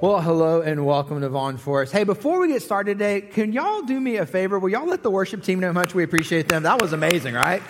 Well, hello and welcome to Vaughn Forest. Hey, before we get started today, can y'all do me a favor? Will y'all let the worship team know how much we appreciate them? That was amazing, right?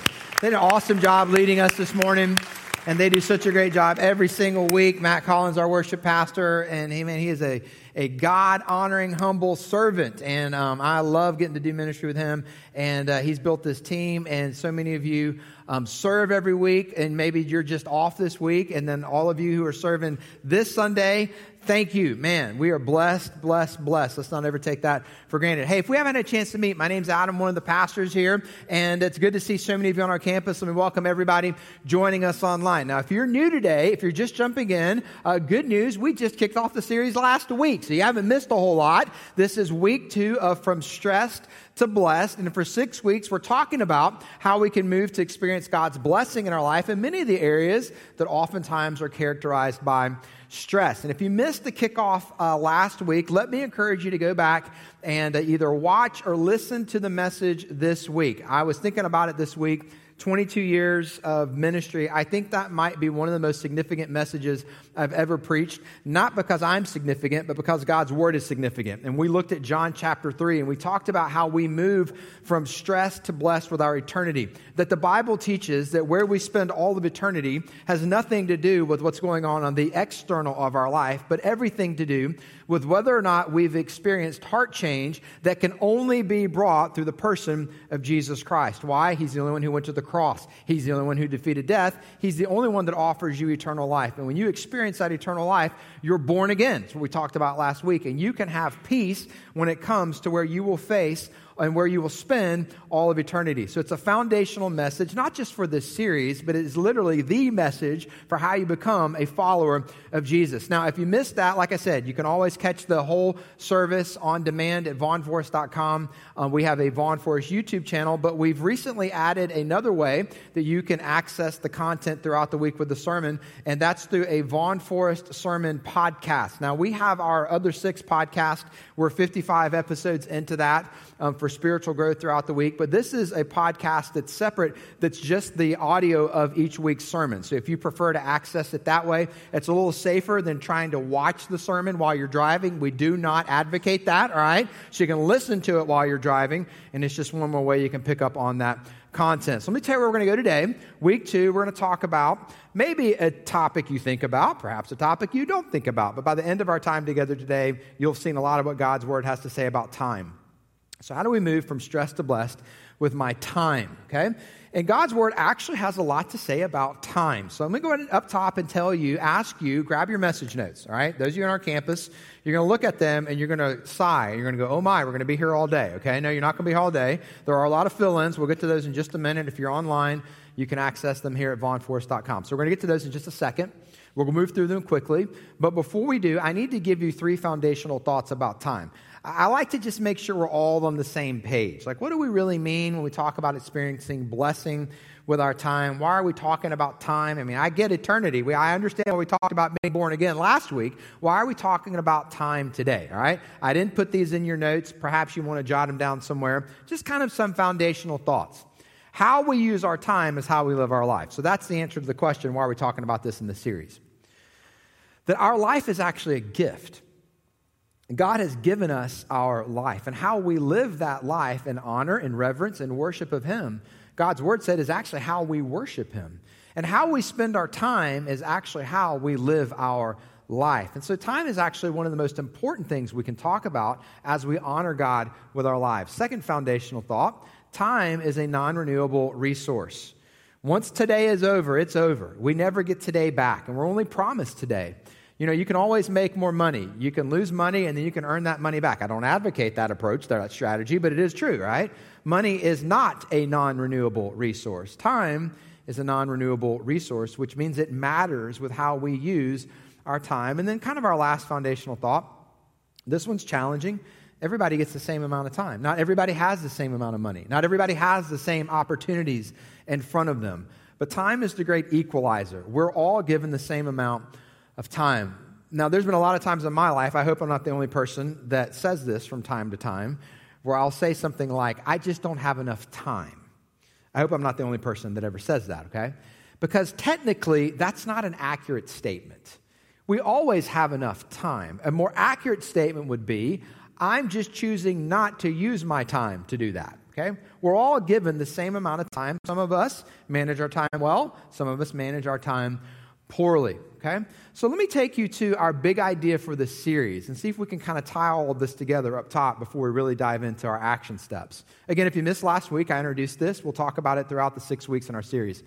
They did an awesome job leading us this morning, and they do such a great job every single week. Matt Collins, our worship pastor, and he, man, he is a, a God honoring, humble servant. And um, I love getting to do ministry with him. And uh, he's built this team, and so many of you um, serve every week, and maybe you're just off this week. And then all of you who are serving this Sunday, thank you. Man, we are blessed, blessed, blessed. Let's not ever take that for granted. Hey, if we haven't had a chance to meet, my name's Adam, one of the pastors here, and it's good to see so many of you on our campus. Let me welcome everybody joining us online. Now, if you're new today, if you're just jumping in, uh, good news, we just kicked off the series last week, so you haven't missed a whole lot. This is week two of From Stressed to blessed. And for six weeks, we're talking about how we can move to experience God's blessing in our life in many of the areas that oftentimes are characterized by stress. And if you missed the kickoff uh, last week, let me encourage you to go back and uh, either watch or listen to the message this week. I was thinking about it this week 22 years of ministry, I think that might be one of the most significant messages I've ever preached. Not because I'm significant, but because God's word is significant. And we looked at John chapter 3 and we talked about how we move from stress to blessed with our eternity. That the Bible teaches that where we spend all of eternity has nothing to do with what's going on on the external of our life, but everything to do with whether or not we've experienced heart change that can only be brought through the person of Jesus Christ. Why? He's the only one who went to the cross. He's the only one who defeated death. He's the only one that offers you eternal life. And when you experience that eternal life, you're born again. That's what we talked about last week. And you can have peace when it comes to where you will face and where you will spend all of eternity. So it's a foundational message, not just for this series, but it is literally the message for how you become a follower of Jesus. Now, if you missed that, like I said, you can always catch the whole service on demand at vaughnforest.com. Um, we have a Vaughn Forest YouTube channel, but we've recently added another way that you can access the content throughout the week with the sermon, and that's through a Vaughn Forest sermon podcast. Now, we have our other six podcasts. We're 55 episodes into that um, for spiritual growth throughout the week. But this is a podcast that's separate, that's just the audio of each week's sermon. So if you prefer to access it that way, it's a little safer than trying to watch the sermon while you're driving. We do not advocate that, all right? So you can listen to it while you're driving, and it's just one more way you can pick up on that content. So let me tell you where we're going to go today. Week two, we're going to talk about maybe a topic you think about, perhaps a topic you don't think about. But by the end of our time together today, you'll have seen a lot of what God's Word has to say about time. So, how do we move from stressed to blessed with my time? Okay? And God's word actually has a lot to say about time. So, I'm going to go ahead up top and tell you, ask you, grab your message notes, all right? Those of you on our campus, you're going to look at them and you're going to sigh. You're going to go, oh my, we're going to be here all day, okay? No, you're not going to be here all day. There are a lot of fill ins. We'll get to those in just a minute. If you're online, you can access them here at vaughnforest.com. So, we're going to get to those in just a second. We'll move through them quickly. But before we do, I need to give you three foundational thoughts about time. I like to just make sure we're all on the same page. Like, what do we really mean when we talk about experiencing blessing with our time? Why are we talking about time? I mean, I get eternity. We, I understand what we talked about being born again last week. Why are we talking about time today? All right? I didn't put these in your notes. Perhaps you want to jot them down somewhere. Just kind of some foundational thoughts. How we use our time is how we live our life. So that's the answer to the question why are we talking about this in the series? That our life is actually a gift. God has given us our life, and how we live that life in honor and reverence and worship of Him, God's Word said, is actually how we worship Him. And how we spend our time is actually how we live our life. And so, time is actually one of the most important things we can talk about as we honor God with our lives. Second foundational thought time is a non renewable resource. Once today is over, it's over. We never get today back, and we're only promised today. You know, you can always make more money. You can lose money and then you can earn that money back. I don't advocate that approach, that strategy, but it is true, right? Money is not a non renewable resource. Time is a non renewable resource, which means it matters with how we use our time. And then, kind of our last foundational thought this one's challenging. Everybody gets the same amount of time. Not everybody has the same amount of money. Not everybody has the same opportunities in front of them. But time is the great equalizer. We're all given the same amount of time. Now, there's been a lot of times in my life, I hope I'm not the only person that says this from time to time, where I'll say something like, I just don't have enough time. I hope I'm not the only person that ever says that, okay? Because technically, that's not an accurate statement. We always have enough time. A more accurate statement would be I'm just choosing not to use my time to do that. Okay? We're all given the same amount of time. Some of us manage our time well, some of us manage our time poorly. Okay? So let me take you to our big idea for this series and see if we can kind of tie all of this together up top before we really dive into our action steps. Again, if you missed last week, I introduced this. We'll talk about it throughout the six weeks in our series.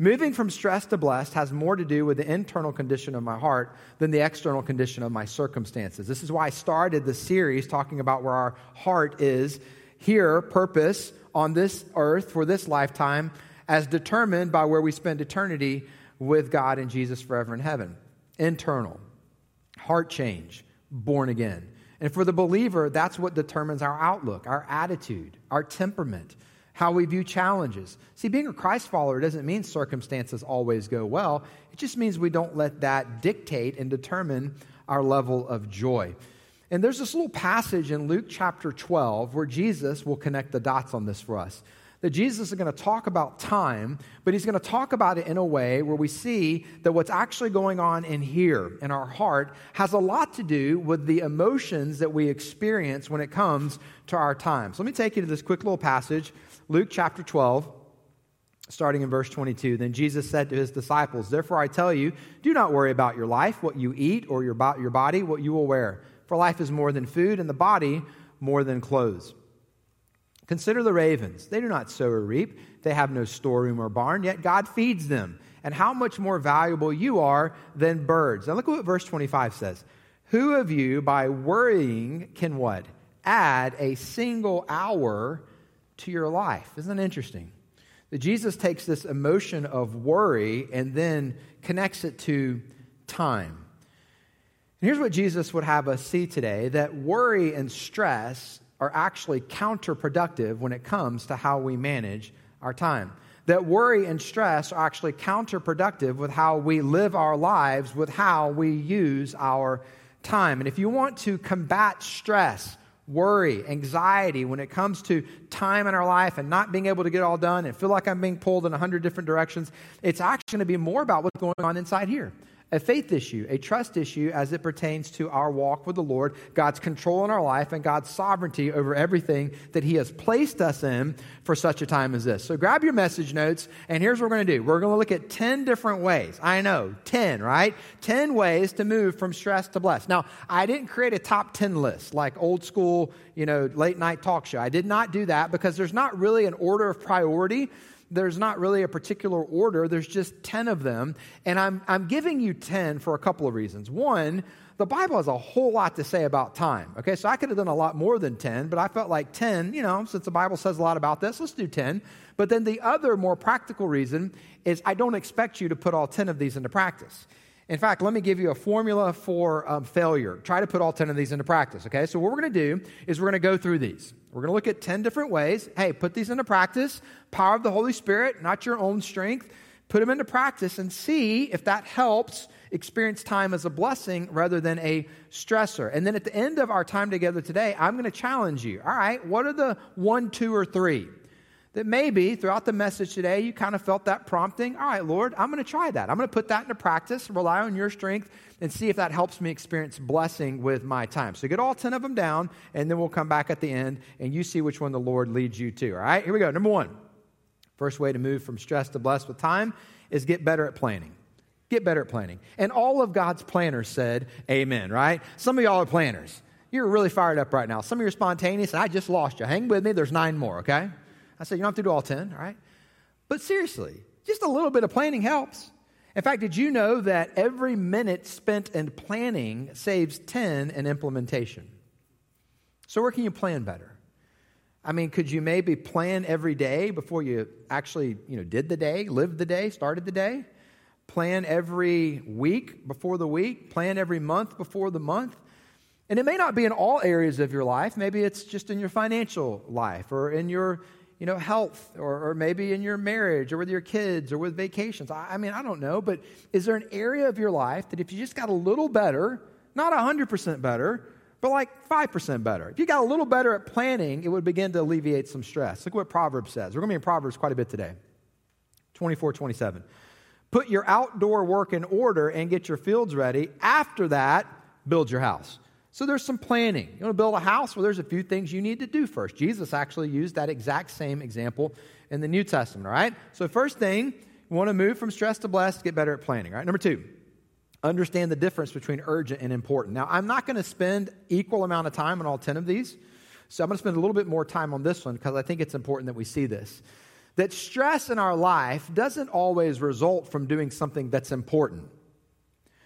Moving from stressed to blessed has more to do with the internal condition of my heart than the external condition of my circumstances. This is why I started the series talking about where our heart is here, purpose on this earth for this lifetime, as determined by where we spend eternity with God and Jesus forever in heaven. Internal, heart change, born again. And for the believer, that's what determines our outlook, our attitude, our temperament, how we view challenges. See, being a Christ follower doesn't mean circumstances always go well, it just means we don't let that dictate and determine our level of joy. And there's this little passage in Luke chapter 12 where Jesus will connect the dots on this for us. That Jesus is going to talk about time, but he's going to talk about it in a way where we see that what's actually going on in here, in our heart, has a lot to do with the emotions that we experience when it comes to our time. So let me take you to this quick little passage, Luke chapter 12 starting in verse 22. Then Jesus said to his disciples, Therefore I tell you, do not worry about your life, what you eat, or your, your body, what you will wear. For life is more than food, and the body more than clothes. Consider the ravens. They do not sow or reap, they have no storeroom or barn, yet God feeds them. And how much more valuable you are than birds. Now look at what verse 25 says. Who of you, by worrying, can what? Add a single hour to your life. Isn't that interesting? That Jesus takes this emotion of worry and then connects it to time. And here's what Jesus would have us see today that worry and stress are actually counterproductive when it comes to how we manage our time. That worry and stress are actually counterproductive with how we live our lives, with how we use our time. And if you want to combat stress, worry, anxiety when it comes to time in our life and not being able to get all done and feel like I'm being pulled in a hundred different directions, it's actually going to be more about what's going on inside here a faith issue, a trust issue as it pertains to our walk with the Lord, God's control in our life, and God's sovereignty over everything that He has placed us in for such a time as this. So grab your message notes, and here's what we're going to do. We're going to look at 10 different ways. I know, 10, right? 10 ways to move from stress to blessed. Now, I didn't create a top 10 list like old school, you know, late night talk show. I did not do that because there's not really an order of priority there's not really a particular order, there's just 10 of them. And I'm, I'm giving you 10 for a couple of reasons. One, the Bible has a whole lot to say about time. Okay, so I could have done a lot more than 10, but I felt like 10, you know, since the Bible says a lot about this, let's do 10. But then the other more practical reason is I don't expect you to put all 10 of these into practice. In fact, let me give you a formula for um, failure. Try to put all 10 of these into practice, okay? So, what we're going to do is we're going to go through these. We're going to look at 10 different ways. Hey, put these into practice. Power of the Holy Spirit, not your own strength. Put them into practice and see if that helps experience time as a blessing rather than a stressor. And then at the end of our time together today, I'm going to challenge you. All right, what are the one, two, or three? That maybe throughout the message today you kind of felt that prompting. All right, Lord, I'm going to try that. I'm going to put that into practice, rely on your strength, and see if that helps me experience blessing with my time. So get all 10 of them down, and then we'll come back at the end and you see which one the Lord leads you to. All right, here we go. Number one first way to move from stress to blessed with time is get better at planning. Get better at planning. And all of God's planners said, Amen, right? Some of y'all are planners. You're really fired up right now. Some of you are spontaneous, and I just lost you. Hang with me, there's nine more, okay? I said, you don't have to do all 10, all right? But seriously, just a little bit of planning helps. In fact, did you know that every minute spent in planning saves 10 in implementation? So, where can you plan better? I mean, could you maybe plan every day before you actually, you know, did the day, lived the day, started the day? Plan every week before the week, plan every month before the month. And it may not be in all areas of your life. Maybe it's just in your financial life or in your you know, health or, or maybe in your marriage or with your kids or with vacations. I, I mean, I don't know, but is there an area of your life that if you just got a little better, not 100% better, but like 5% better. If you got a little better at planning, it would begin to alleviate some stress. Look what Proverbs says. We're going to be in Proverbs quite a bit today. 24, 27. Put your outdoor work in order and get your fields ready. After that, build your house. So there's some planning. You want to build a house? Well, there's a few things you need to do first. Jesus actually used that exact same example in the New Testament, all right? So, first thing, you want to move from stress to blessed, get better at planning, all right? Number two, understand the difference between urgent and important. Now, I'm not going to spend equal amount of time on all 10 of these, so I'm going to spend a little bit more time on this one because I think it's important that we see this. That stress in our life doesn't always result from doing something that's important.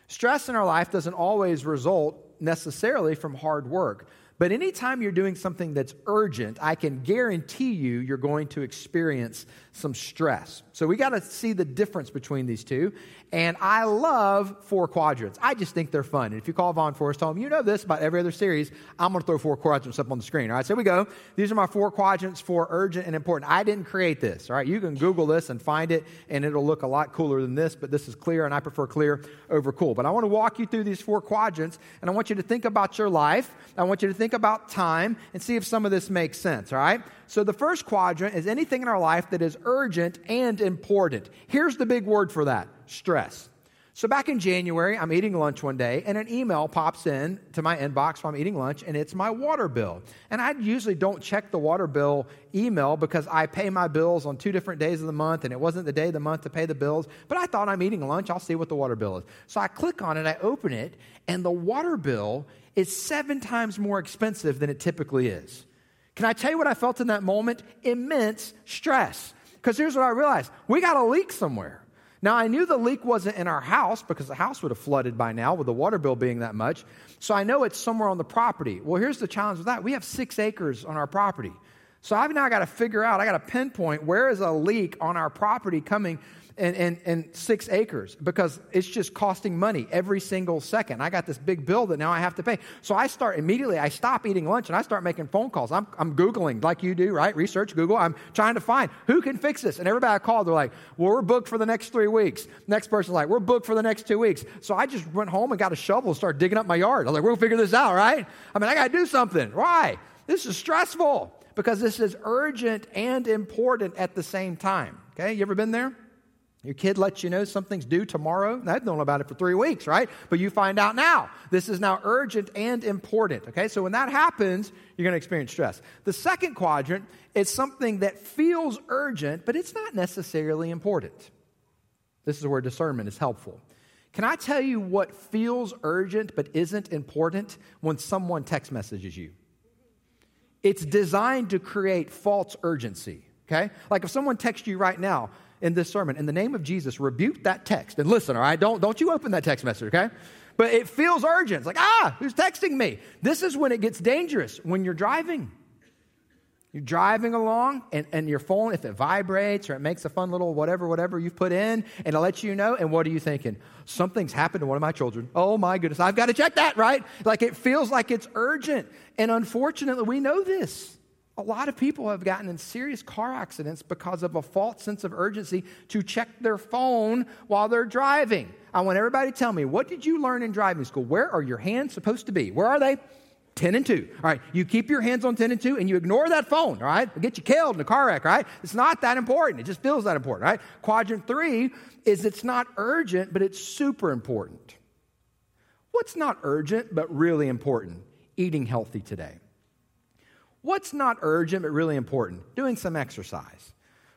Stress in our life doesn't always result necessarily from hard work. But anytime you're doing something that's urgent, I can guarantee you you're going to experience some stress. So we got to see the difference between these two. And I love four quadrants. I just think they're fun. And if you call Vaughn Forest home, you know this about every other series. I'm going to throw four quadrants up on the screen. All right, so here we go. These are my four quadrants for urgent and important. I didn't create this. All right, you can Google this and find it, and it'll look a lot cooler than this, but this is clear, and I prefer clear over cool. But I want to walk you through these four quadrants, and I want you to think about your life. I want you to think about time and see if some of this makes sense. All right, so the first quadrant is anything in our life that is urgent and important. Here's the big word for that stress. So back in January, I'm eating lunch one day, and an email pops in to my inbox while I'm eating lunch, and it's my water bill. And I usually don't check the water bill email because I pay my bills on two different days of the month, and it wasn't the day of the month to pay the bills. But I thought I'm eating lunch, I'll see what the water bill is. So I click on it, I open it, and the water bill is seven times more expensive than it typically is. Can I tell you what I felt in that moment? Immense stress. Because here's what I realized we got a leak somewhere. Now, I knew the leak wasn't in our house because the house would have flooded by now with the water bill being that much. So I know it's somewhere on the property. Well, here's the challenge with that we have six acres on our property. So I've now got to figure out, I got to pinpoint where is a leak on our property coming and, and, and six acres because it's just costing money every single second. I got this big bill that now I have to pay. So I start immediately, I stop eating lunch and I start making phone calls. I'm, I'm Googling like you do, right? Research, Google. I'm trying to find who can fix this. And everybody I call, they're like, well, we're booked for the next three weeks. Next person's like, we're booked for the next two weeks. So I just went home and got a shovel and started digging up my yard. I was like, we'll figure this out, right? I mean, I got to do something. Why? This is stressful because this is urgent and important at the same time. Okay, you ever been there? Your kid lets you know something's due tomorrow. I've known about it for three weeks, right? But you find out now. This is now urgent and important. Okay, so when that happens, you're going to experience stress. The second quadrant is something that feels urgent, but it's not necessarily important. This is where discernment is helpful. Can I tell you what feels urgent but isn't important when someone text messages you? It's designed to create false urgency. Okay? Like if someone texts you right now, in this sermon, in the name of Jesus, rebuke that text. And listen, all right? Don't, don't you open that text message, okay? But it feels urgent. It's like, ah, who's texting me? This is when it gets dangerous when you're driving. You're driving along, and, and your phone, if it vibrates or it makes a fun little whatever, whatever you've put in, and it lets you know, and what are you thinking? Something's happened to one of my children. Oh my goodness, I've got to check that, right? Like it feels like it's urgent. And unfortunately, we know this. A lot of people have gotten in serious car accidents because of a false sense of urgency to check their phone while they're driving. I want everybody to tell me, what did you learn in driving school? Where are your hands supposed to be? Where are they? 10 and 2. All right, you keep your hands on 10 and 2 and you ignore that phone, all right? It'll get you killed in a car wreck, right? It's not that important. It just feels that important, right? Quadrant 3 is it's not urgent, but it's super important. What's not urgent but really important? Eating healthy today. What's not urgent but really important? Doing some exercise.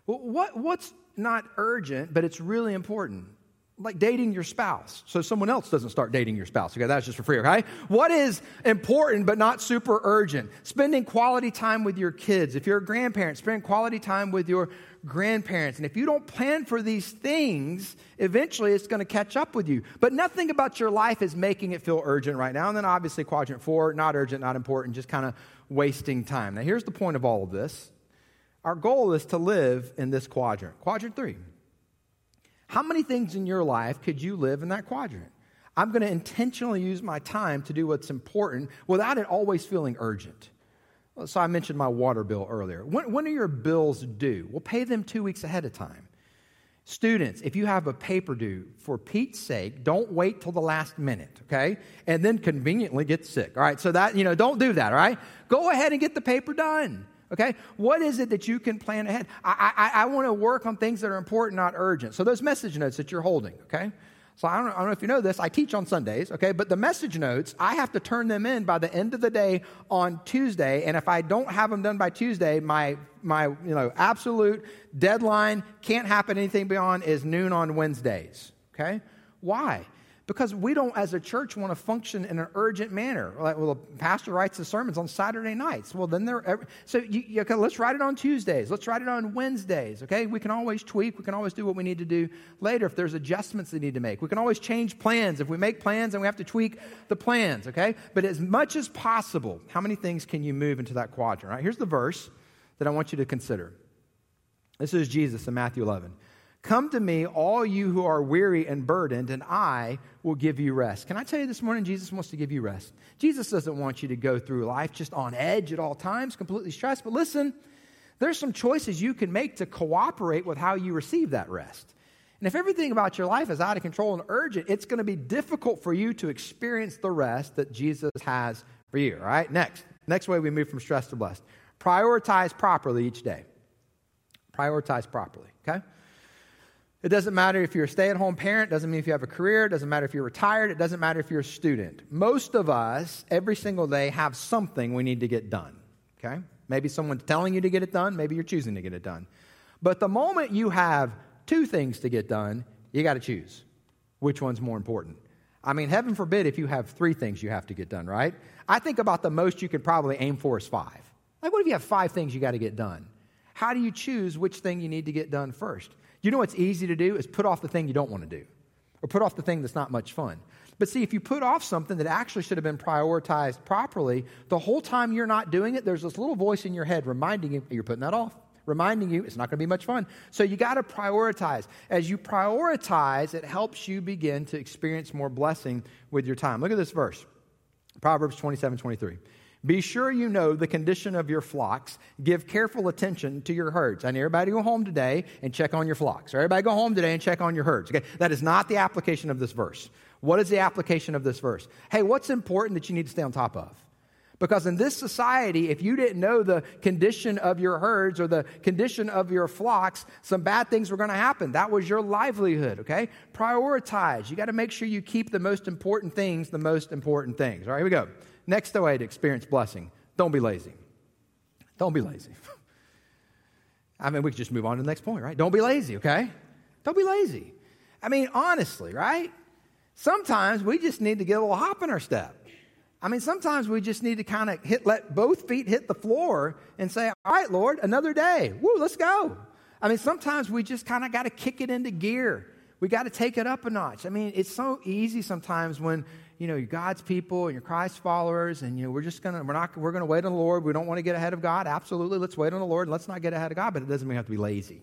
What, what's not urgent but it's really important? Like dating your spouse, so someone else doesn't start dating your spouse. Okay, that's just for free, okay? What is important but not super urgent? Spending quality time with your kids. If you're a grandparent, spend quality time with your grandparents. And if you don't plan for these things, eventually it's going to catch up with you. But nothing about your life is making it feel urgent right now. And then obviously, quadrant four, not urgent, not important, just kind of wasting time. Now, here's the point of all of this our goal is to live in this quadrant. Quadrant three. How many things in your life could you live in that quadrant? I'm going to intentionally use my time to do what's important without it always feeling urgent. So I mentioned my water bill earlier. When, when are your bills due? We'll pay them two weeks ahead of time. Students, if you have a paper due, for Pete's sake, don't wait till the last minute, okay? And then conveniently get sick. All right, so that, you know, don't do that, all right? Go ahead and get the paper done. Okay? What is it that you can plan ahead? I, I, I want to work on things that are important, not urgent. So, those message notes that you're holding, okay? So, I don't, I don't know if you know this, I teach on Sundays, okay? But the message notes, I have to turn them in by the end of the day on Tuesday. And if I don't have them done by Tuesday, my, my you know, absolute deadline can't happen anything beyond is noon on Wednesdays, okay? Why? Because we don't, as a church, want to function in an urgent manner. Like, well, the pastor writes the sermons on Saturday nights. Well, then they're so. You, you, okay, let's write it on Tuesdays. Let's write it on Wednesdays. Okay, we can always tweak. We can always do what we need to do later if there's adjustments they need to make. We can always change plans if we make plans and we have to tweak the plans. Okay, but as much as possible, how many things can you move into that quadrant? Right here's the verse that I want you to consider. This is Jesus in Matthew 11. Come to me, all you who are weary and burdened, and I will give you rest. Can I tell you this morning, Jesus wants to give you rest. Jesus doesn't want you to go through life just on edge at all times, completely stressed. But listen, there's some choices you can make to cooperate with how you receive that rest. And if everything about your life is out of control and urgent, it's going to be difficult for you to experience the rest that Jesus has for you. All right, next. Next way we move from stress to blessed. Prioritize properly each day. Prioritize properly, okay? It doesn't matter if you're a stay at home parent, doesn't mean if you have a career, it doesn't matter if you're retired, it doesn't matter if you're a student. Most of us, every single day, have something we need to get done. Okay? Maybe someone's telling you to get it done, maybe you're choosing to get it done. But the moment you have two things to get done, you got to choose which one's more important. I mean, heaven forbid if you have three things you have to get done, right? I think about the most you could probably aim for is five. Like, what if you have five things you got to get done? How do you choose which thing you need to get done first? You know what's easy to do is put off the thing you don't want to do or put off the thing that's not much fun. But see, if you put off something that actually should have been prioritized properly, the whole time you're not doing it, there's this little voice in your head reminding you you're putting that off, reminding you it's not going to be much fun. So you got to prioritize. As you prioritize, it helps you begin to experience more blessing with your time. Look at this verse Proverbs 27 23. Be sure you know the condition of your flocks. Give careful attention to your herds. I need everybody to go home today and check on your flocks. Everybody go home today and check on your herds. Okay, that is not the application of this verse. What is the application of this verse? Hey, what's important that you need to stay on top of? Because in this society, if you didn't know the condition of your herds or the condition of your flocks, some bad things were going to happen. That was your livelihood, okay? Prioritize. You got to make sure you keep the most important things the most important things. All right, here we go. Next way to experience blessing don't be lazy. Don't be lazy. I mean, we could just move on to the next point, right? Don't be lazy, okay? Don't be lazy. I mean, honestly, right? Sometimes we just need to get a little hop in our step. I mean, sometimes we just need to kind of hit, let both feet hit the floor and say, All right, Lord, another day. Woo, let's go. I mean, sometimes we just kind of got to kick it into gear. We got to take it up a notch. I mean, it's so easy sometimes when you know, you're God's people and you're Christ followers, and you know, we're just gonna we're not we're gonna wait on the Lord. We don't want to get ahead of God. Absolutely, let's wait on the Lord. Let's not get ahead of God, but it doesn't mean we have to be lazy.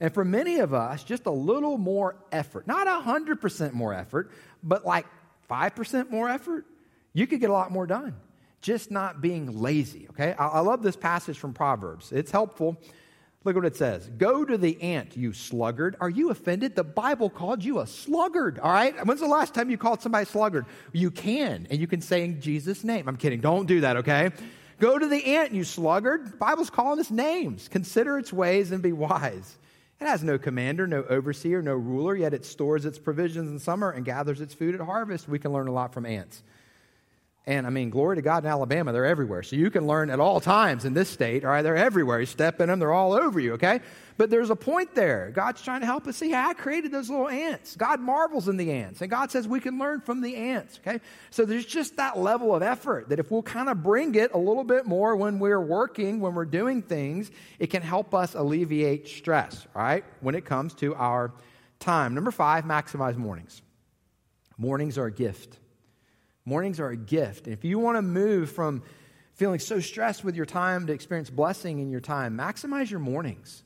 And for many of us, just a little more effort, not hundred percent more effort, but like five percent more effort, you could get a lot more done. Just not being lazy. Okay, I, I love this passage from Proverbs. It's helpful Look what it says. Go to the ant, you sluggard. Are you offended? The Bible called you a sluggard, all right? When's the last time you called somebody sluggard? You can, and you can say in Jesus' name. I'm kidding. Don't do that, okay? Go to the ant, you sluggard. The Bible's calling us names. Consider its ways and be wise. It has no commander, no overseer, no ruler, yet it stores its provisions in summer and gathers its food at harvest. We can learn a lot from ants. And I mean, glory to God in Alabama, they're everywhere. So you can learn at all times in this state, all right? They're everywhere. You step in them, they're all over you, okay? But there's a point there. God's trying to help us see how I created those little ants. God marvels in the ants. And God says we can learn from the ants, okay? So there's just that level of effort that if we'll kind of bring it a little bit more when we're working, when we're doing things, it can help us alleviate stress, right? When it comes to our time. Number five, maximize mornings. Mornings are a gift. Mornings are a gift. And if you want to move from feeling so stressed with your time to experience blessing in your time, maximize your mornings.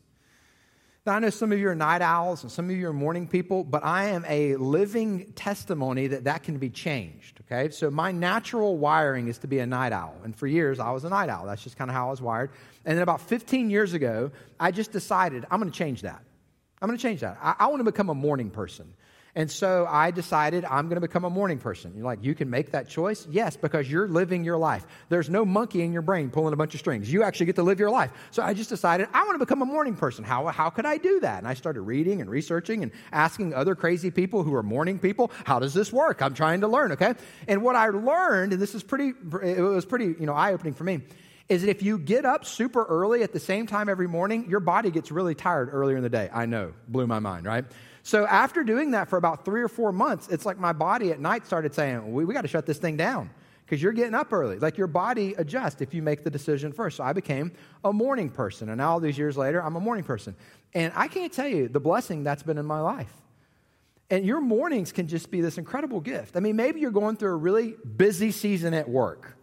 Now, I know some of you are night owls and some of you are morning people, but I am a living testimony that that can be changed, okay? So, my natural wiring is to be a night owl. And for years, I was a night owl. That's just kind of how I was wired. And then about 15 years ago, I just decided I'm going to change that. I'm going to change that. I, I want to become a morning person. And so I decided I'm going to become a morning person. You're like, you can make that choice? Yes, because you're living your life. There's no monkey in your brain pulling a bunch of strings. You actually get to live your life. So I just decided I want to become a morning person. How, how could I do that? And I started reading and researching and asking other crazy people who are morning people, how does this work? I'm trying to learn, okay? And what I learned, and this is pretty, it was pretty, you know, eye-opening for me, is that if you get up super early at the same time every morning, your body gets really tired earlier in the day. I know, blew my mind, right? So after doing that for about three or four months, it's like my body at night started saying, we, we got to shut this thing down because you're getting up early. Like your body adjusts if you make the decision first. So I became a morning person. And now all these years later, I'm a morning person. And I can't tell you the blessing that's been in my life. And your mornings can just be this incredible gift. I mean, maybe you're going through a really busy season at work.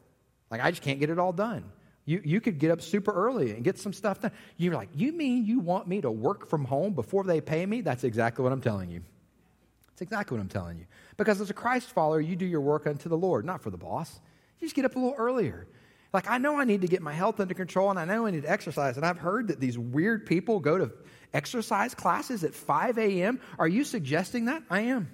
Like, I just can't get it all done. You, you could get up super early and get some stuff done. You're like, you mean you want me to work from home before they pay me? That's exactly what I'm telling you. That's exactly what I'm telling you. Because as a Christ follower, you do your work unto the Lord, not for the boss. You just get up a little earlier. Like, I know I need to get my health under control and I know I need to exercise. And I've heard that these weird people go to exercise classes at 5 a.m. Are you suggesting that? I am.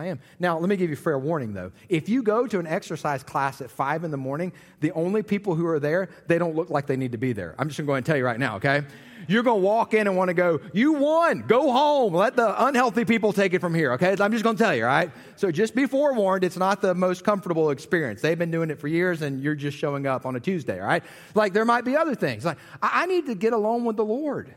I am. Now, let me give you fair warning though. If you go to an exercise class at five in the morning, the only people who are there, they don't look like they need to be there. I'm just going to go and tell you right now, okay? You're going to walk in and want to go, you won, go home. Let the unhealthy people take it from here, okay? I'm just going to tell you, all right? So just be forewarned, it's not the most comfortable experience. They've been doing it for years and you're just showing up on a Tuesday, all right? Like there might be other things. Like, I need to get alone with the Lord.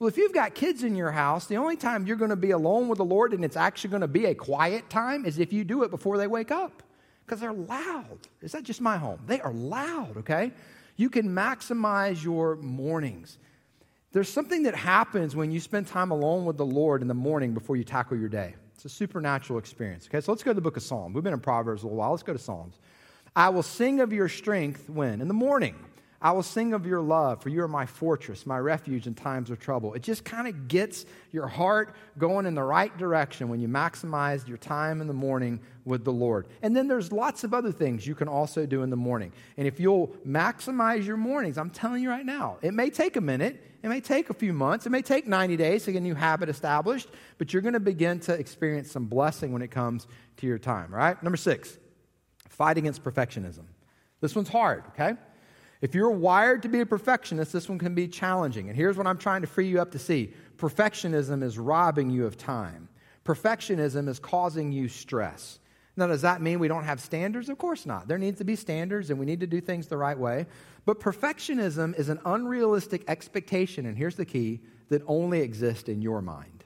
Well, if you've got kids in your house, the only time you're going to be alone with the Lord and it's actually going to be a quiet time is if you do it before they wake up because they're loud. Is that just my home? They are loud, okay? You can maximize your mornings. There's something that happens when you spend time alone with the Lord in the morning before you tackle your day. It's a supernatural experience. Okay, so let's go to the book of Psalms. We've been in Proverbs a little while. Let's go to Psalms. I will sing of your strength when? In the morning. I will sing of your love, for you are my fortress, my refuge in times of trouble. It just kind of gets your heart going in the right direction when you maximize your time in the morning with the Lord. And then there's lots of other things you can also do in the morning. And if you'll maximize your mornings, I'm telling you right now, it may take a minute, it may take a few months, it may take 90 days to get a new habit established, but you're going to begin to experience some blessing when it comes to your time, right? Number six, fight against perfectionism. This one's hard, okay? If you're wired to be a perfectionist, this one can be challenging. And here's what I'm trying to free you up to see perfectionism is robbing you of time, perfectionism is causing you stress. Now, does that mean we don't have standards? Of course not. There needs to be standards and we need to do things the right way. But perfectionism is an unrealistic expectation, and here's the key that only exists in your mind.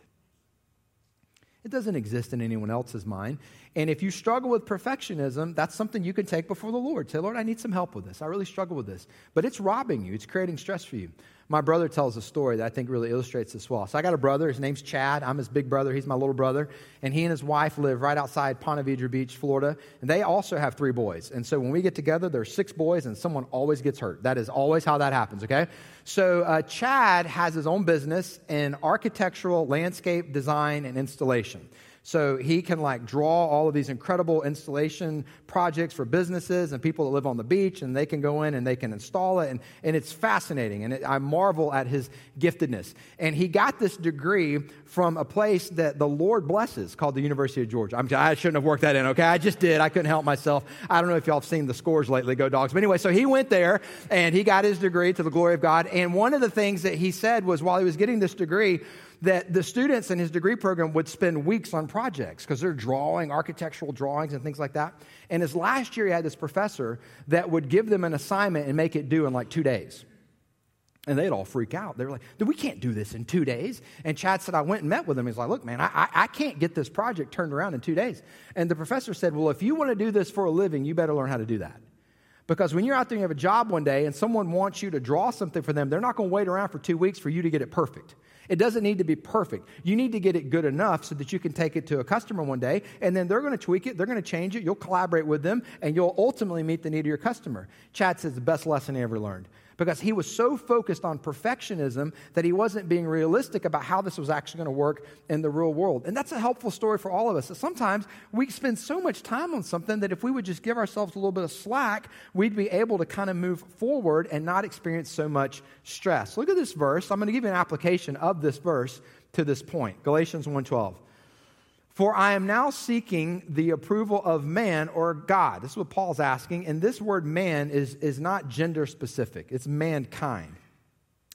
It doesn't exist in anyone else's mind. And if you struggle with perfectionism, that's something you can take before the Lord. Say, Lord, I need some help with this. I really struggle with this. But it's robbing you, it's creating stress for you. My brother tells a story that I think really illustrates this well. So I got a brother. His name's Chad. I'm his big brother. He's my little brother. And he and his wife live right outside Ponte Vedra Beach, Florida. And they also have three boys. And so when we get together, there's six boys, and someone always gets hurt. That is always how that happens, okay? So uh, Chad has his own business in architectural, landscape design, and installation. So he can like draw all of these incredible installation projects for businesses and people that live on the beach, and they can go in and they can install it. And, and it's fascinating. And it, I marvel at his giftedness. And he got this degree from a place that the Lord blesses called the University of Georgia. I'm, I shouldn't have worked that in, okay? I just did. I couldn't help myself. I don't know if y'all have seen the scores lately, go dogs. But anyway, so he went there and he got his degree to the glory of God. And one of the things that he said was while he was getting this degree, that the students in his degree program would spend weeks on projects because they're drawing architectural drawings and things like that. And his last year, he had this professor that would give them an assignment and make it due in like two days. And they'd all freak out. They were like, we can't do this in two days. And Chad said, I went and met with him. He's like, look, man, I, I can't get this project turned around in two days. And the professor said, well, if you want to do this for a living, you better learn how to do that. Because when you're out there and you have a job one day and someone wants you to draw something for them, they're not going to wait around for two weeks for you to get it perfect. It doesn't need to be perfect. You need to get it good enough so that you can take it to a customer one day, and then they're going to tweak it, they're going to change it, you'll collaborate with them, and you'll ultimately meet the need of your customer. Chad says the best lesson he ever learned because he was so focused on perfectionism that he wasn't being realistic about how this was actually going to work in the real world. And that's a helpful story for all of us. That sometimes we spend so much time on something that if we would just give ourselves a little bit of slack, we'd be able to kind of move forward and not experience so much stress. Look at this verse. I'm going to give you an application of this verse to this point. Galatians 1:12. For I am now seeking the approval of man or God. This is what Paul's asking. And this word man is, is not gender specific, it's mankind.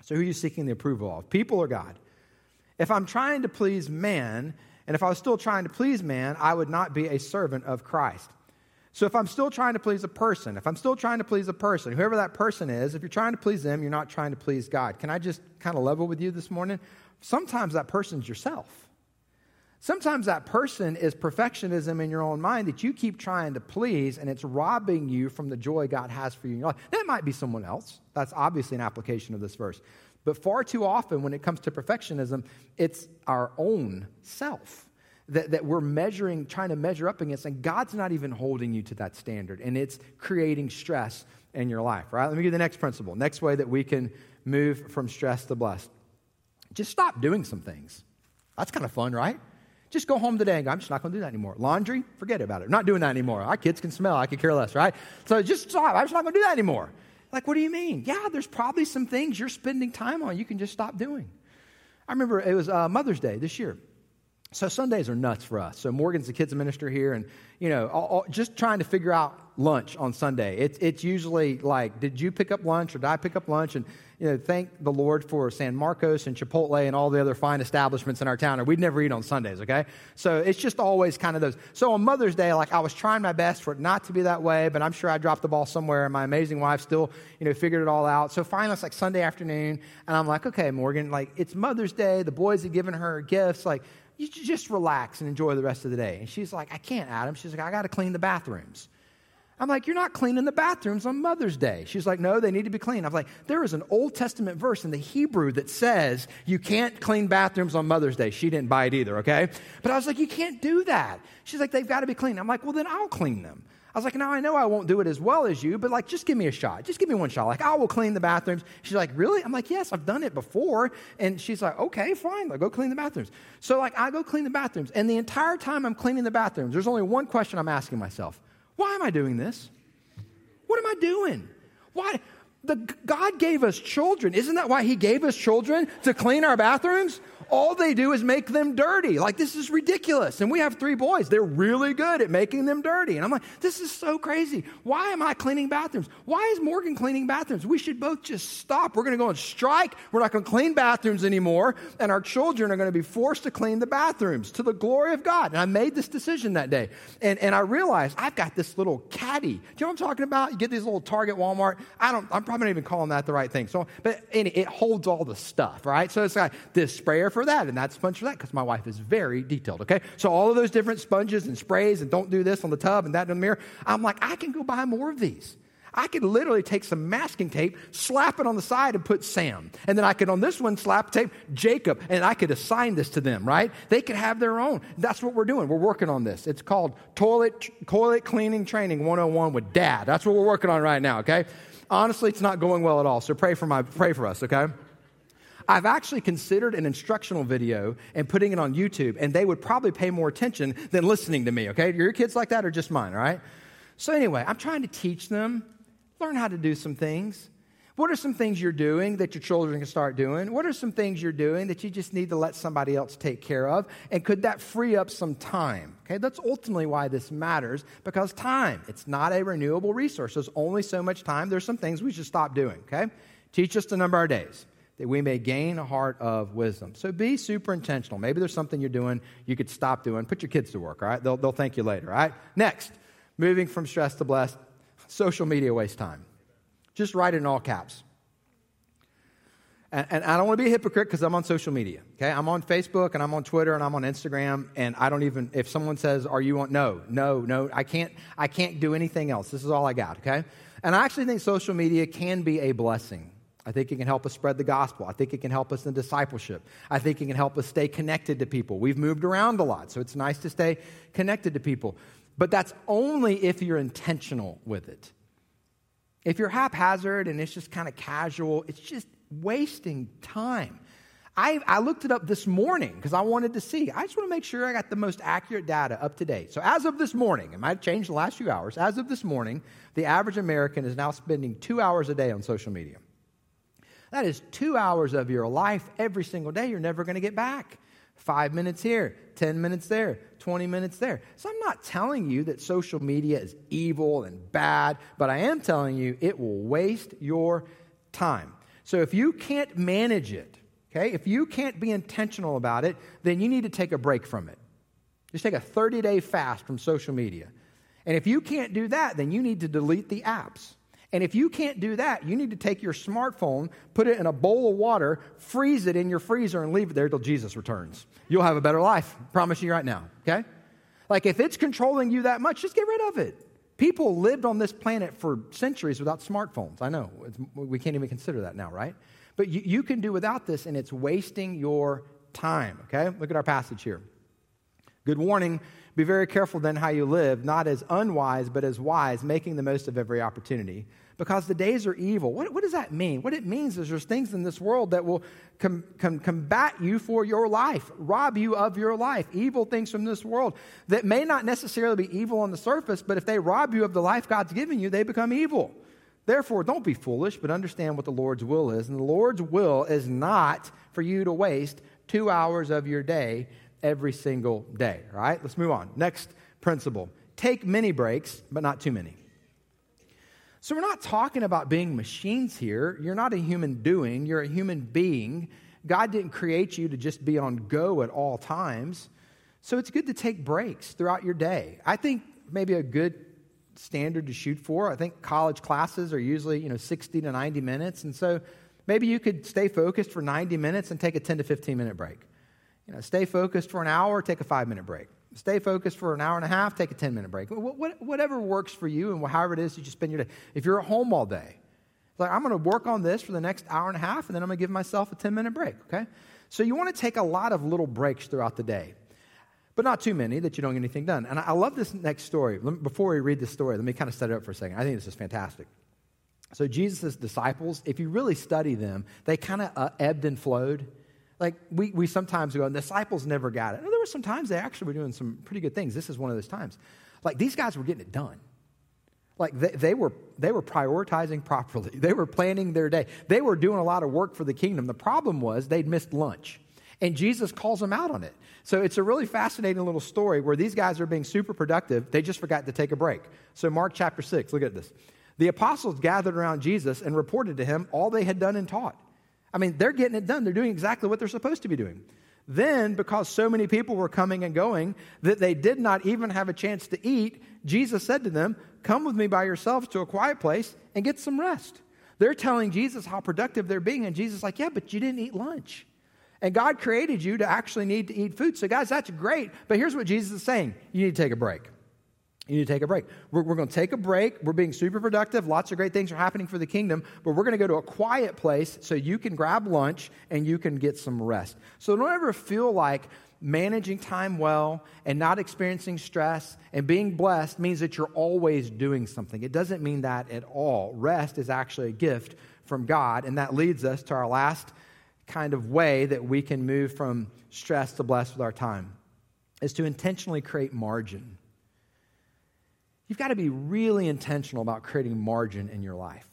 So who are you seeking the approval of? People or God? If I'm trying to please man, and if I was still trying to please man, I would not be a servant of Christ. So if I'm still trying to please a person, if I'm still trying to please a person, whoever that person is, if you're trying to please them, you're not trying to please God. Can I just kind of level with you this morning? Sometimes that person's yourself. Sometimes that person is perfectionism in your own mind that you keep trying to please, and it's robbing you from the joy God has for you in your life. That might be someone else. That's obviously an application of this verse. But far too often, when it comes to perfectionism, it's our own self that, that we're measuring, trying to measure up against, and God's not even holding you to that standard, and it's creating stress in your life, right? Let me give you the next principle. Next way that we can move from stress to blessed. Just stop doing some things. That's kind of fun, right? Just go home today and go, I'm just not going to do that anymore. Laundry, forget about it. I'm not doing that anymore. Our kids can smell. I could care less, right? So just stop. I'm just not going to do that anymore. Like, what do you mean? Yeah, there's probably some things you're spending time on you can just stop doing. I remember it was uh, Mother's Day this year. So Sundays are nuts for us. So Morgan's the kids minister here, and you know, all, all, just trying to figure out lunch on Sunday. It's it's usually like, did you pick up lunch or did I pick up lunch? And you know, thank the Lord for San Marcos and Chipotle and all the other fine establishments in our town. Or we'd never eat on Sundays. Okay, so it's just always kind of those. So on Mother's Day, like I was trying my best for it not to be that way, but I'm sure I dropped the ball somewhere, and my amazing wife still you know figured it all out. So finally, it's like Sunday afternoon, and I'm like, okay, Morgan, like it's Mother's Day. The boys have given her gifts, like you just relax and enjoy the rest of the day. And she's like, I can't, Adam. She's like, I got to clean the bathrooms. I'm like, You're not cleaning the bathrooms on Mother's Day. She's like, No, they need to be clean. I'm like, There is an Old Testament verse in the Hebrew that says you can't clean bathrooms on Mother's Day. She didn't buy it either, okay? But I was like, You can't do that. She's like, They've got to be clean. I'm like, Well, then I'll clean them. I was like, now I know I won't do it as well as you, but like, just give me a shot. Just give me one shot. Like, I will clean the bathrooms. She's like, really? I'm like, yes, I've done it before. And she's like, okay, fine. Like, go clean the bathrooms. So like, I go clean the bathrooms. And the entire time I'm cleaning the bathrooms, there's only one question I'm asking myself. Why am I doing this? What am I doing? Why? The, God gave us children. Isn't that why He gave us children? To clean our bathrooms? All they do is make them dirty. Like, this is ridiculous. And we have three boys. They're really good at making them dirty. And I'm like, this is so crazy. Why am I cleaning bathrooms? Why is Morgan cleaning bathrooms? We should both just stop. We're going to go on strike. We're not going to clean bathrooms anymore. And our children are going to be forced to clean the bathrooms to the glory of God. And I made this decision that day. And, and I realized I've got this little caddy. Do you know what I'm talking about? You get these little Target, Walmart. I don't, I'm probably not even calling that the right thing. So, but it holds all the stuff, right? So it's got this sprayer for for that and that sponge for that because my wife is very detailed, okay? So all of those different sponges and sprays and don't do this on the tub and that in the mirror. I'm like, I can go buy more of these. I could literally take some masking tape, slap it on the side, and put Sam. And then I could, on this one, slap tape Jacob, and I could assign this to them, right? They could have their own. That's what we're doing. We're working on this. It's called Toilet, toilet Cleaning Training 101 with Dad. That's what we're working on right now, okay? Honestly, it's not going well at all, so pray for, my, pray for us, okay? I've actually considered an instructional video and putting it on YouTube, and they would probably pay more attention than listening to me, okay? Your kids like that or just mine, right? So, anyway, I'm trying to teach them, learn how to do some things. What are some things you're doing that your children can start doing? What are some things you're doing that you just need to let somebody else take care of? And could that free up some time? Okay, that's ultimately why this matters because time, it's not a renewable resource. There's only so much time. There's some things we should stop doing, okay? Teach us to number our days that we may gain a heart of wisdom. So be super intentional. Maybe there's something you're doing you could stop doing. Put your kids to work, all right? They'll, they'll thank you later, all right? Next, moving from stress to blessed, social media waste time. Just write it in all caps. And, and I don't want to be a hypocrite because I'm on social media, okay? I'm on Facebook and I'm on Twitter and I'm on Instagram and I don't even, if someone says, are you on, no, no, no, I can't, I can't do anything else. This is all I got, okay? And I actually think social media can be a blessing. I think it can help us spread the gospel. I think it can help us in discipleship. I think it can help us stay connected to people. We've moved around a lot, so it's nice to stay connected to people. But that's only if you're intentional with it. If you're haphazard and it's just kind of casual, it's just wasting time. I, I looked it up this morning because I wanted to see. I just want to make sure I got the most accurate data up to date. So, as of this morning, it might have changed the last few hours. As of this morning, the average American is now spending two hours a day on social media. That is two hours of your life every single day you're never going to get back. Five minutes here, 10 minutes there, 20 minutes there. So I'm not telling you that social media is evil and bad, but I am telling you it will waste your time. So if you can't manage it, okay, if you can't be intentional about it, then you need to take a break from it. Just take a 30 day fast from social media. And if you can't do that, then you need to delete the apps. And if you can't do that, you need to take your smartphone, put it in a bowl of water, freeze it in your freezer, and leave it there till Jesus returns. You'll have a better life. Promise you right now, okay? Like if it's controlling you that much, just get rid of it. People lived on this planet for centuries without smartphones. I know. we can't even consider that now, right? But you, you can do without this, and it's wasting your time, okay? Look at our passage here. Good warning be very careful then how you live, not as unwise, but as wise, making the most of every opportunity. Because the days are evil. What, what does that mean? What it means is there's things in this world that will com, com, combat you for your life, rob you of your life. Evil things from this world that may not necessarily be evil on the surface, but if they rob you of the life God's given you, they become evil. Therefore, don't be foolish, but understand what the Lord's will is. And the Lord's will is not for you to waste two hours of your day every single day. All right, let's move on. Next principle take many breaks, but not too many. So, we're not talking about being machines here. You're not a human doing, you're a human being. God didn't create you to just be on go at all times. So, it's good to take breaks throughout your day. I think maybe a good standard to shoot for. I think college classes are usually, you know, 60 to 90 minutes. And so maybe you could stay focused for 90 minutes and take a 10 to 15 minute break. You know, stay focused for an hour, take a five minute break. Stay focused for an hour and a half, take a 10 minute break. Whatever works for you and however it is that you spend your day. If you're at home all day, like I'm going to work on this for the next hour and a half and then I'm going to give myself a 10 minute break, okay? So you want to take a lot of little breaks throughout the day, but not too many that you don't get anything done. And I love this next story. Before we read this story, let me kind of set it up for a second. I think this is fantastic. So Jesus' disciples, if you really study them, they kind of uh, ebbed and flowed. Like we, we sometimes go, and the disciples never got it. And there were some times they actually were doing some pretty good things. This is one of those times. Like these guys were getting it done. Like they, they, were, they were prioritizing properly. They were planning their day. They were doing a lot of work for the kingdom. The problem was they'd missed lunch. And Jesus calls them out on it. So it's a really fascinating little story where these guys are being super productive. They just forgot to take a break. So, Mark chapter 6, look at this. The apostles gathered around Jesus and reported to him all they had done and taught. I mean, they're getting it done. They're doing exactly what they're supposed to be doing. Then, because so many people were coming and going that they did not even have a chance to eat, Jesus said to them, Come with me by yourselves to a quiet place and get some rest. They're telling Jesus how productive they're being, and Jesus is like, Yeah, but you didn't eat lunch. And God created you to actually need to eat food. So, guys, that's great. But here's what Jesus is saying you need to take a break. You need to take a break. We're, we're going to take a break. We're being super productive. Lots of great things are happening for the kingdom, but we're going to go to a quiet place so you can grab lunch and you can get some rest. So don't ever feel like managing time well and not experiencing stress and being blessed means that you're always doing something. It doesn't mean that at all. Rest is actually a gift from God, and that leads us to our last kind of way that we can move from stress to blessed with our time is to intentionally create margin. You've got to be really intentional about creating margin in your life,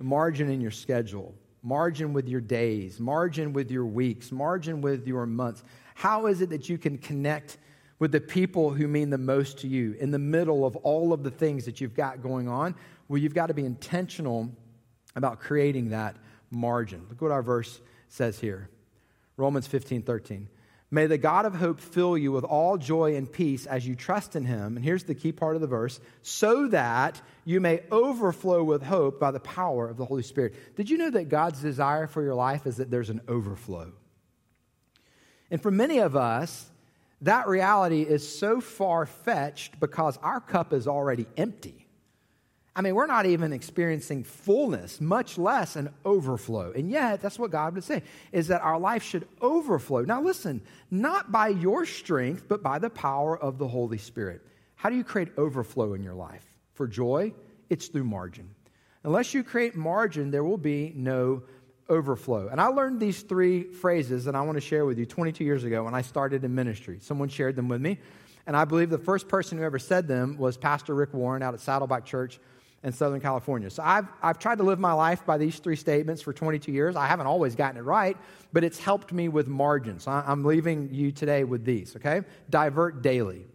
margin in your schedule, margin with your days, margin with your weeks, margin with your months. How is it that you can connect with the people who mean the most to you in the middle of all of the things that you've got going on? Well, you've got to be intentional about creating that margin. Look what our verse says here Romans 15 13. May the God of hope fill you with all joy and peace as you trust in him. And here's the key part of the verse so that you may overflow with hope by the power of the Holy Spirit. Did you know that God's desire for your life is that there's an overflow? And for many of us, that reality is so far fetched because our cup is already empty. I mean, we're not even experiencing fullness, much less an overflow. And yet, that's what God would say, is that our life should overflow. Now, listen, not by your strength, but by the power of the Holy Spirit. How do you create overflow in your life? For joy, it's through margin. Unless you create margin, there will be no overflow. And I learned these three phrases that I want to share with you 22 years ago when I started in ministry. Someone shared them with me. And I believe the first person who ever said them was Pastor Rick Warren out at Saddleback Church in Southern California. So I've, I've tried to live my life by these three statements for 22 years. I haven't always gotten it right, but it's helped me with margins. I'm leaving you today with these, okay? Divert daily.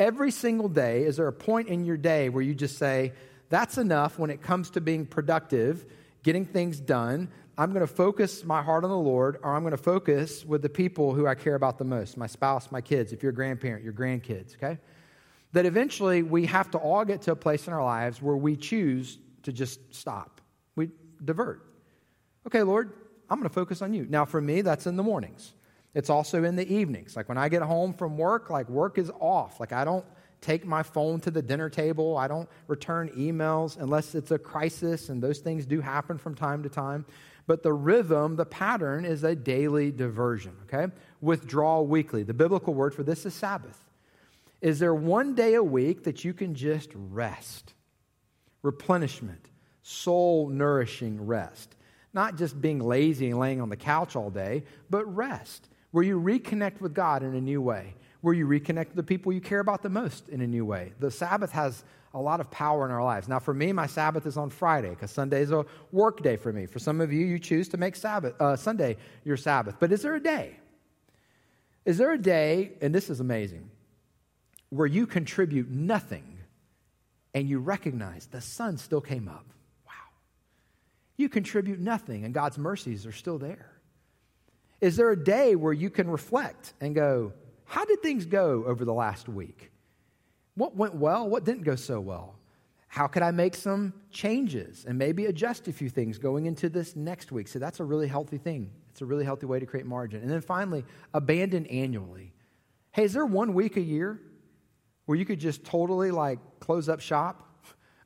Every single day, is there a point in your day where you just say, that's enough when it comes to being productive, getting things done? I'm going to focus my heart on the Lord, or I'm going to focus with the people who I care about the most my spouse, my kids, if you're a grandparent, your grandkids, okay? That eventually we have to all get to a place in our lives where we choose to just stop. We divert. Okay, Lord, I'm going to focus on you. Now, for me, that's in the mornings. It's also in the evenings. Like when I get home from work, like work is off. Like I don't take my phone to the dinner table. I don't return emails unless it's a crisis, and those things do happen from time to time. But the rhythm, the pattern is a daily diversion, okay? Withdraw weekly. The biblical word for this is Sabbath. Is there one day a week that you can just rest? Replenishment, soul nourishing rest. Not just being lazy and laying on the couch all day, but rest, where you reconnect with God in a new way, where you reconnect with the people you care about the most in a new way. The Sabbath has a lot of power in our lives. Now, for me, my Sabbath is on Friday because Sunday is a work day for me. For some of you, you choose to make Sabbath, uh, Sunday your Sabbath. But is there a day? Is there a day, and this is amazing, where you contribute nothing and you recognize the sun still came up. Wow. You contribute nothing and God's mercies are still there. Is there a day where you can reflect and go, how did things go over the last week? What went well? What didn't go so well? How could I make some changes and maybe adjust a few things going into this next week? So that's a really healthy thing. It's a really healthy way to create margin. And then finally, abandon annually. Hey, is there one week a year where you could just totally like close up shop,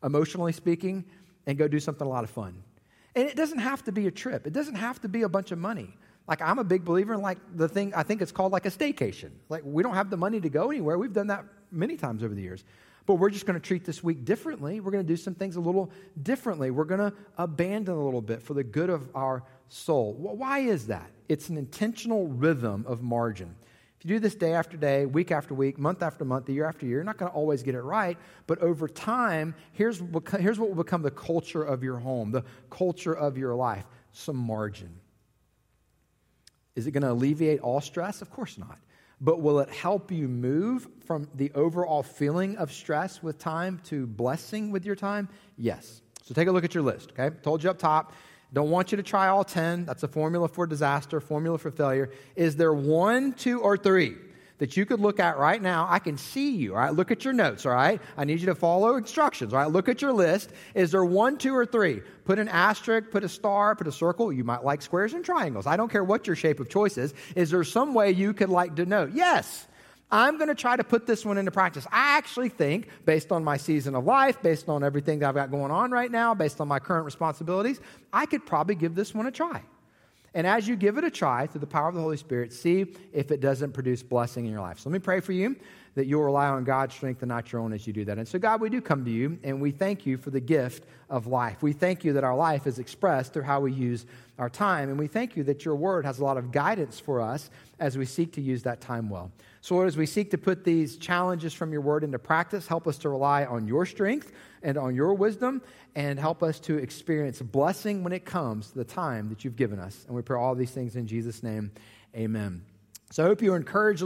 emotionally speaking, and go do something a lot of fun. And it doesn't have to be a trip. It doesn't have to be a bunch of money. Like I'm a big believer in like the thing I think it's called like a staycation. Like we don't have the money to go anywhere. We've done that many times over the years. But we're just going to treat this week differently. We're going to do some things a little differently. We're going to abandon a little bit for the good of our soul. Why is that? It's an intentional rhythm of margin. You do this day after day, week after week, month after month, year after year, you're not going to always get it right. But over time, here's, here's what will become the culture of your home, the culture of your life some margin. Is it going to alleviate all stress? Of course not. But will it help you move from the overall feeling of stress with time to blessing with your time? Yes. So take a look at your list, okay? Told you up top. Don't want you to try all 10. That's a formula for disaster, formula for failure. Is there one, two, or three that you could look at right now? I can see you, all right? Look at your notes, all right? I need you to follow instructions, all right? Look at your list. Is there one, two, or three? Put an asterisk, put a star, put a circle. You might like squares and triangles. I don't care what your shape of choice is. Is there some way you could like denote? Yes. I'm going to try to put this one into practice. I actually think, based on my season of life, based on everything that I've got going on right now, based on my current responsibilities, I could probably give this one a try. And as you give it a try through the power of the Holy Spirit, see if it doesn't produce blessing in your life. So let me pray for you that you'll rely on God's strength and not your own as you do that. And so, God, we do come to you and we thank you for the gift of life. We thank you that our life is expressed through how we use our time. And we thank you that your word has a lot of guidance for us as we seek to use that time well. So, Lord, as we seek to put these challenges from your word into practice, help us to rely on your strength and on your wisdom, and help us to experience blessing when it comes the time that you've given us. And we pray all these things in Jesus' name. Amen. So, I hope you're encouraged.